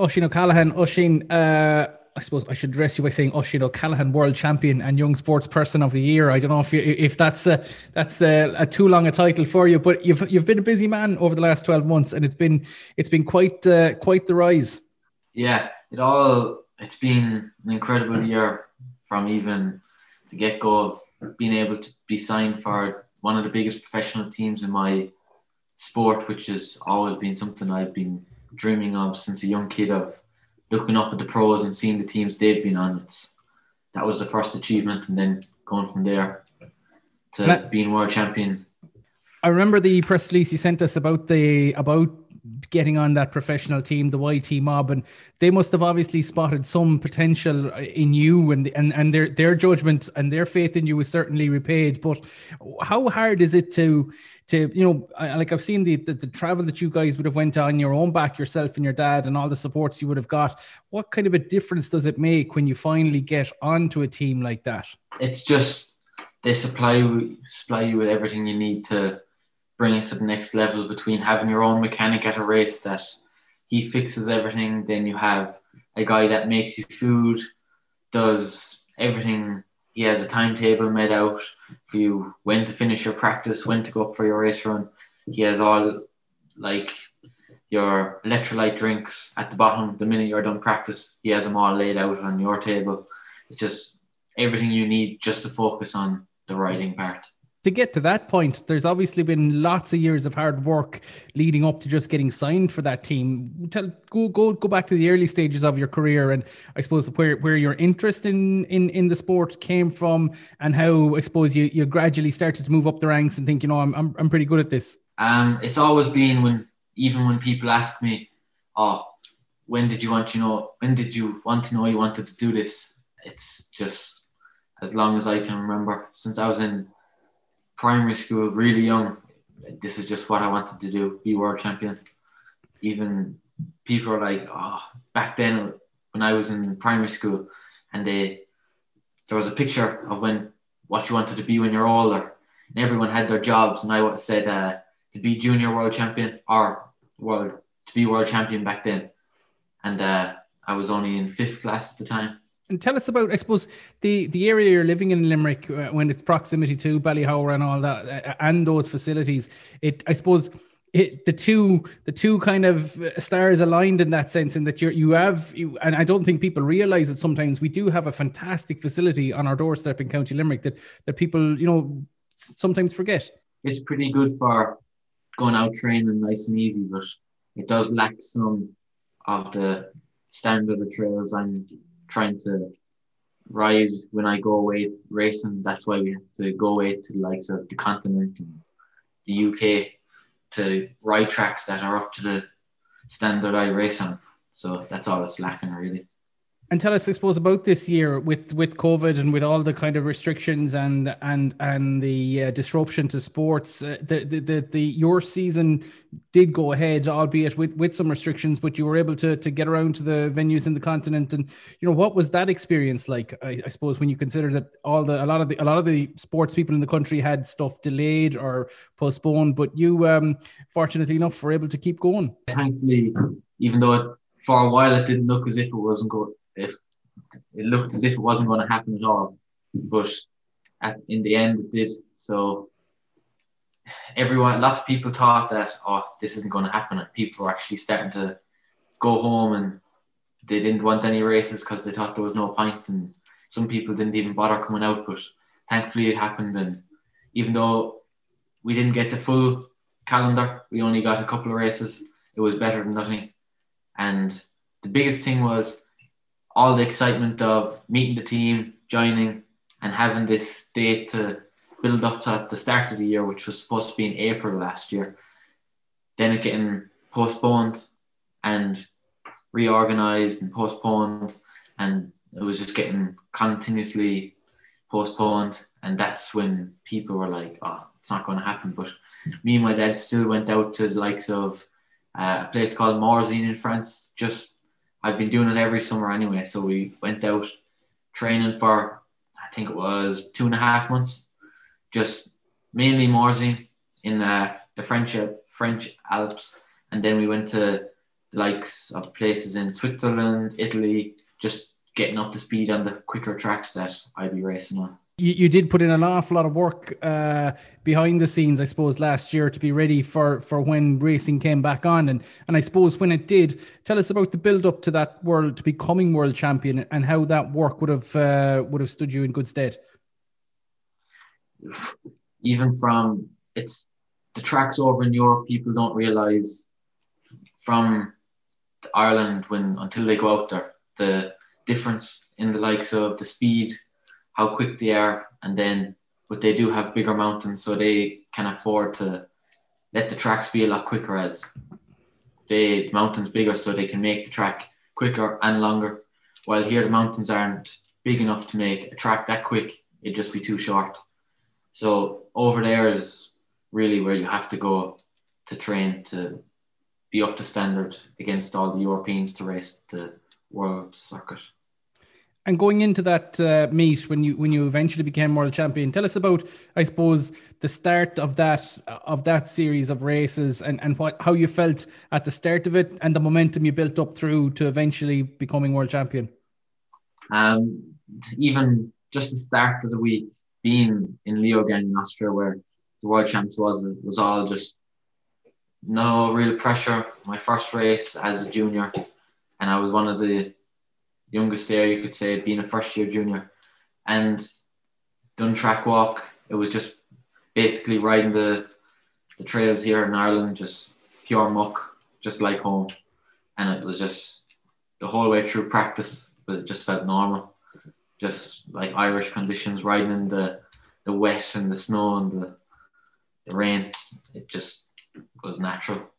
Oisin O'Callaghan, Oisin, uh, I suppose I should address you by saying Oisin O'Callaghan, world champion and young sports person of the year. I don't know if you, if that's a, that's a, a, too long a title for you, but you've you've been a busy man over the last twelve months, and it's been it's been quite uh, quite the rise. Yeah, it all it's been an incredible year from even the get go of being able to be signed for one of the biggest professional teams in my sport, which has always been something I've been dreaming of since a young kid of looking up at the pros and seeing the teams they've been on. It's that was the first achievement, and then going from there to that, being world champion. I remember the press release you sent us about the about getting on that professional team, the YT mob, and they must have obviously spotted some potential uh, in you, and and and their their judgment and their faith in you was certainly repaid. But how hard is it to to you know like I've seen the, the, the travel that you guys would have went on your own back yourself and your dad and all the supports you would have got. What kind of a difference does it make when you finally get onto a team like that? It's just they supply supply you with everything you need to bring it to the next level between having your own mechanic at a race that he fixes everything, then you have a guy that makes you food, does everything. He has a timetable made out for you when to finish your practice, when to go up for your race run. He has all like your electrolyte drinks at the bottom. The minute you're done practice, he has them all laid out on your table. It's just everything you need just to focus on the riding part to get to that point, there's obviously been lots of years of hard work leading up to just getting signed for that team. Tell, go go go back to the early stages of your career, and I suppose where, where your interest in, in in the sport came from, and how I suppose you you gradually started to move up the ranks and think, you know, I'm I'm, I'm pretty good at this. Um, it's always been when even when people ask me, oh, when did you want you know when did you want to know you wanted to do this? It's just as long as I can remember since I was in primary school, really young, this is just what I wanted to do, be world champion. Even people are like, oh, back then when I was in primary school, and they there was a picture of when what you wanted to be when you're older, and everyone had their jobs, and I said uh, to be junior world champion or world to be world champion back then, and uh, I was only in fifth class at the time and tell us about, I suppose, the the area you're living in Limerick uh, when it's proximity to Ballyhoura and all that, uh, and those facilities. It, I suppose, it, the two the two kind of stars aligned in that sense, in that you you have, you, and I don't think people realize that sometimes we do have a fantastic facility on our doorstep in County Limerick that that people, you know, sometimes forget. It's pretty good for going out training nice and easy, but it does lack some of the standard of trails and trying to rise when I go away racing. That's why we have to go away to the likes of the continent and the UK to ride tracks that are up to the standard I race on. So that's all it's lacking really. And tell us, I suppose, about this year with with COVID and with all the kind of restrictions and and and the uh, disruption to sports. Uh, the, the, the the your season did go ahead, albeit with with some restrictions, but you were able to to get around to the venues in the continent. And you know, what was that experience like? I, I suppose when you consider that all the a lot of the a lot of the sports people in the country had stuff delayed or postponed, but you, um, fortunately enough, were able to keep going. Thankfully, even though it, for a while it didn't look as if it wasn't going if it looked as if it wasn't going to happen at all, but at, in the end it did. So everyone, lots of people thought that oh, this isn't going to happen, and people were actually starting to go home and they didn't want any races because they thought there was no point, and some people didn't even bother coming out. But thankfully, it happened, and even though we didn't get the full calendar, we only got a couple of races. It was better than nothing, and the biggest thing was all the excitement of meeting the team, joining, and having this date to build up to at the start of the year, which was supposed to be in April last year. Then it getting postponed and reorganized and postponed, and it was just getting continuously postponed. And that's when people were like, "Oh, it's not going to happen." But me and my dad still went out to the likes of uh, a place called Morzine in France, just I've been doing it every summer anyway. So we went out training for I think it was two and a half months, just mainly Morzine in uh, the French French Alps, and then we went to the likes of places in Switzerland, Italy, just getting up to speed on the quicker tracks that I'd be racing on. You, you did put in an awful lot of work uh, behind the scenes, I suppose, last year to be ready for, for when racing came back on. And, and I suppose when it did, tell us about the build up to that world, to becoming world champion and how that work would have, uh, would have stood you in good stead. Even from it's the tracks over in Europe, people don't realize from Ireland when until they go out there the difference in the likes of the speed, how quick they are, and then but they do have bigger mountains, so they can afford to let the tracks be a lot quicker as they the mountains bigger, so they can make the track quicker and longer. While here the mountains aren't big enough to make a track that quick, it'd just be too short. So over there is really where you have to go to train to be up to standard against all the Europeans to race the world circuit. And going into that uh, meet when you when you eventually became world champion, tell us about I suppose the start of that of that series of races and, and what how you felt at the start of it and the momentum you built up through to eventually becoming world champion. Um, even just the start of the week, being in Leogang in Austria, where the world champs was was all just no real pressure. My first race as a junior, and I was one of the youngest there, you could say, being a first year junior, and done track walk. It was just basically riding the the trails here in Ireland, just pure muck, just like home, and it was just the whole way through practice, but it just felt normal, just like Irish conditions, riding in the the wet and the snow and the the rain. It just was natural.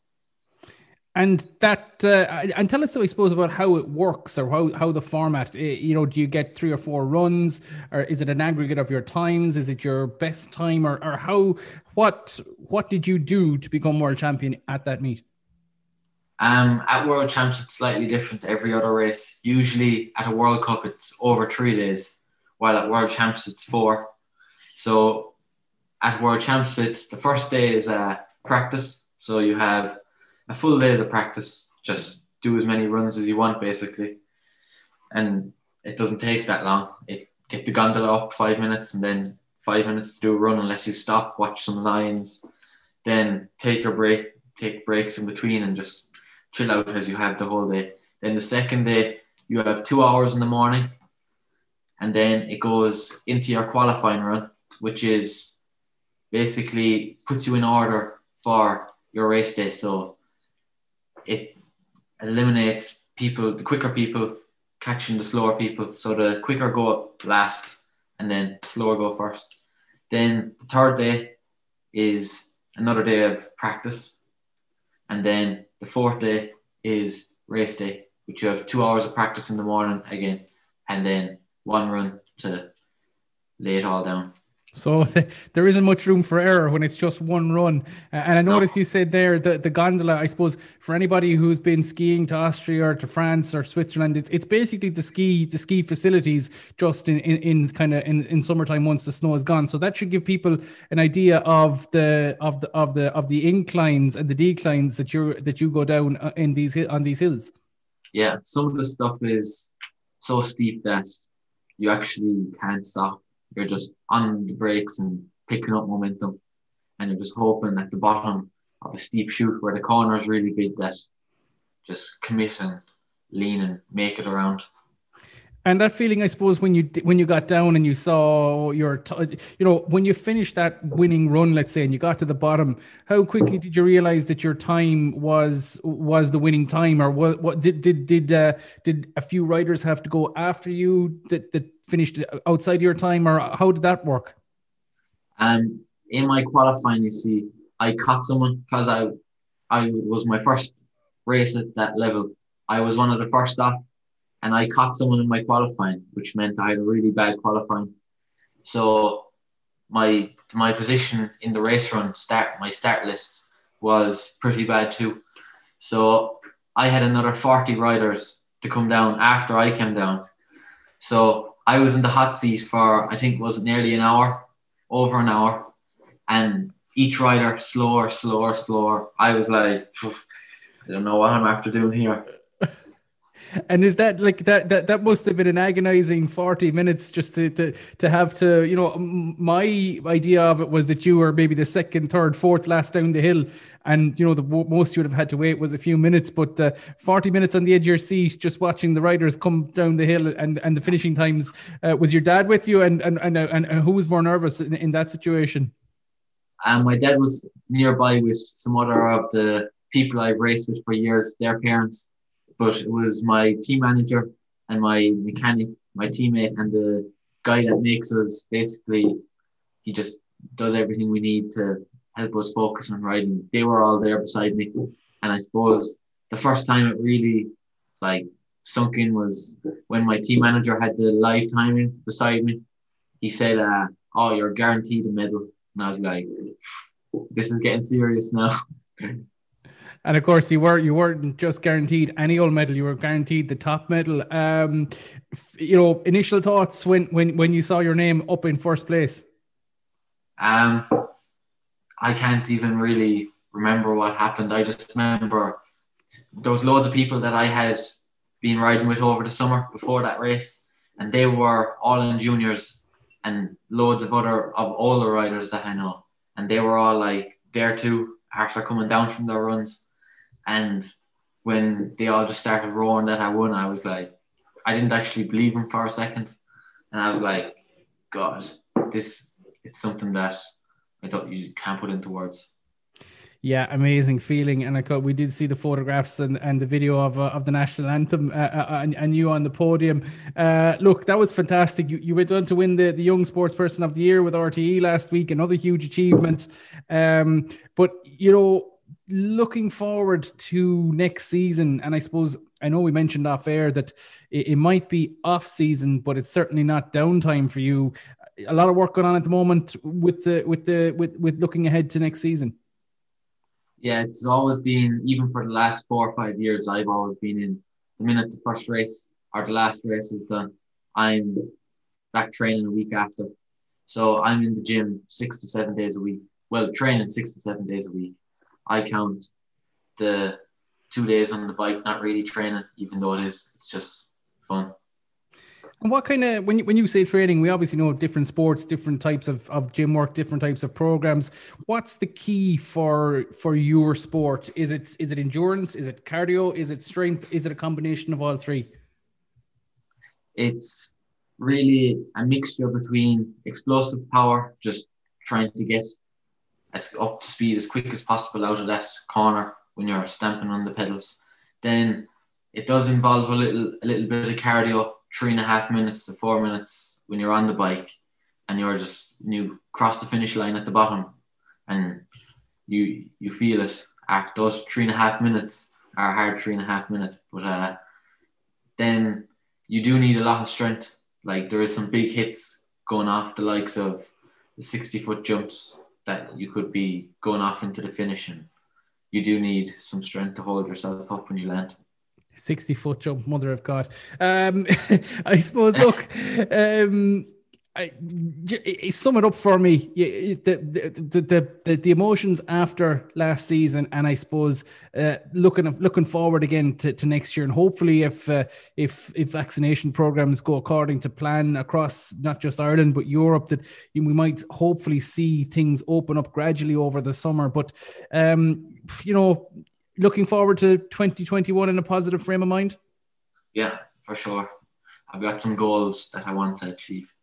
And that, uh, and tell us, I suppose, about how it works or how, how the format. Eh, you know, do you get three or four runs, or is it an aggregate of your times? Is it your best time, or, or how? What what did you do to become world champion at that meet? Um, at World Champs, it's slightly different to every other race. Usually, at a World Cup, it's over three days, while at World Champs, it's four. So at World Champs, it's the first day is uh, practice. So you have a full day of practice. Just do as many runs as you want, basically, and it doesn't take that long. It get the gondola up five minutes, and then five minutes to do a run, unless you stop, watch some lines, then take your break, take breaks in between, and just chill out as you have the whole day. Then the second day, you have two hours in the morning, and then it goes into your qualifying run, which is basically puts you in order for your race day. So it eliminates people, the quicker people catching the slower people. So the quicker go last and then slower go first. Then the third day is another day of practice. And then the fourth day is race day, which you have two hours of practice in the morning again, and then one run to lay it all down. So there isn't much room for error when it's just one run. Uh, and I noticed no. you said there the, the gondola, I suppose, for anybody who's been skiing to Austria or to France or Switzerland, it's, it's basically the ski the ski facilities just in, in, in kind of in, in summertime once the snow is gone. So that should give people an idea of the of the of the of the inclines and the declines that you that you go down uh, in these on these hills. Yeah, some of the stuff is so steep that you actually can't stop you're just on the brakes and picking up momentum, and you're just hoping at the bottom of a steep chute where the corner is really big that just commit and lean and make it around. And that feeling, I suppose, when you when you got down and you saw your, you know, when you finished that winning run, let's say, and you got to the bottom, how quickly did you realize that your time was was the winning time, or what? What did did did uh, did a few riders have to go after you that that finished outside your time, or how did that work? Um, in my qualifying, you see, I caught someone because I I was my first race at that level. I was one of the first off and I caught someone in my qualifying, which meant I had a really bad qualifying. So my my position in the race run start my start list was pretty bad too. So I had another 40 riders to come down after I came down. So I was in the hot seat for I think was nearly an hour, over an hour, and each rider slower, slower, slower. I was like, I don't know what I'm after doing here. And is that like that that that must have been an agonizing 40 minutes just to to to have to, you know, my idea of it was that you were maybe the second, third, fourth last down the hill. And you know the most you would have had to wait was a few minutes. But uh, 40 minutes on the edge of your seat just watching the riders come down the hill and and the finishing times uh, was your dad with you? And and and, and, and who was more nervous in, in that situation? And my dad was nearby with some other of the people I've raced with for years their parents but it was my team manager and my mechanic, my teammate, and the guy that makes us basically, he just does everything we need to help us focus on riding. They were all there beside me. And I suppose the first time it really like sunk in was when my team manager had the live timing beside me. He said, uh, Oh, you're guaranteed a medal. And I was like, This is getting serious now. And of course, you were you weren't just guaranteed any old medal; you were guaranteed the top medal. Um, you know, initial thoughts when when when you saw your name up in first place. Um, I can't even really remember what happened. I just remember there was loads of people that I had been riding with over the summer before that race, and they were all in juniors, and loads of other of older riders that I know, and they were all like there too after coming down from their runs. And when they all just started roaring that I won, I was like, I didn't actually believe them for a second. And I was like, God, this it's something that I thought you can't put into words. Yeah, amazing feeling, and I thought we did see the photographs and, and the video of uh, of the national anthem uh, uh, and, and you on the podium. Uh, look, that was fantastic. You, you went on to win the, the Young Sports Person of the Year with RTE last week, another huge achievement. Um, but you know, looking forward to next season, and I suppose I know we mentioned off air that it, it, might be off season, but it's certainly not downtime for you. A lot of work going on at the moment with the with the with with looking ahead to next season. Yeah, it's always been even for the last four or five years. I've always been in the minute the first race or the last race is done. I'm back training a week after, so I'm in the gym six to seven days a week. Well, training six to seven days a week I count the two days on the bike not really training, even though it is. It's just fun. And what kind of when you, when you say training, we obviously know different sports, different types of, of gym work, different types of programs. What's the key for for your sport? Is it is it endurance? Is it cardio? Is it strength? Is it a combination of all three? It's really a mixture between explosive power, just trying to get as up to speed as quick as possible out of that corner when you're stamping on the pedals. Then it does involve a little a little bit of cardio, three and a half minutes to four minutes when you're on the bike and you're just you cross the finish line at the bottom and you you feel it those three and a half minutes are hard three and a half minutes. But uh, then you do need a lot of strength. Like there is some big hits going off the likes of the 60 foot jumps that you could be going off into the finish and you do need some strength to hold yourself up when you land. 60 foot jump, mother of God. Um, I suppose, look, um, I, sum it up for me. The, the, the, the, emotions after last season, and I suppose uh, looking looking forward again to, to next year, and hopefully, if uh, if if vaccination programs go according to plan across not just Ireland but Europe, that we might hopefully see things open up gradually over the summer. But um, you know, looking forward to 2021 in a positive frame of mind. Yeah, for sure. I've got some goals that I want to achieve.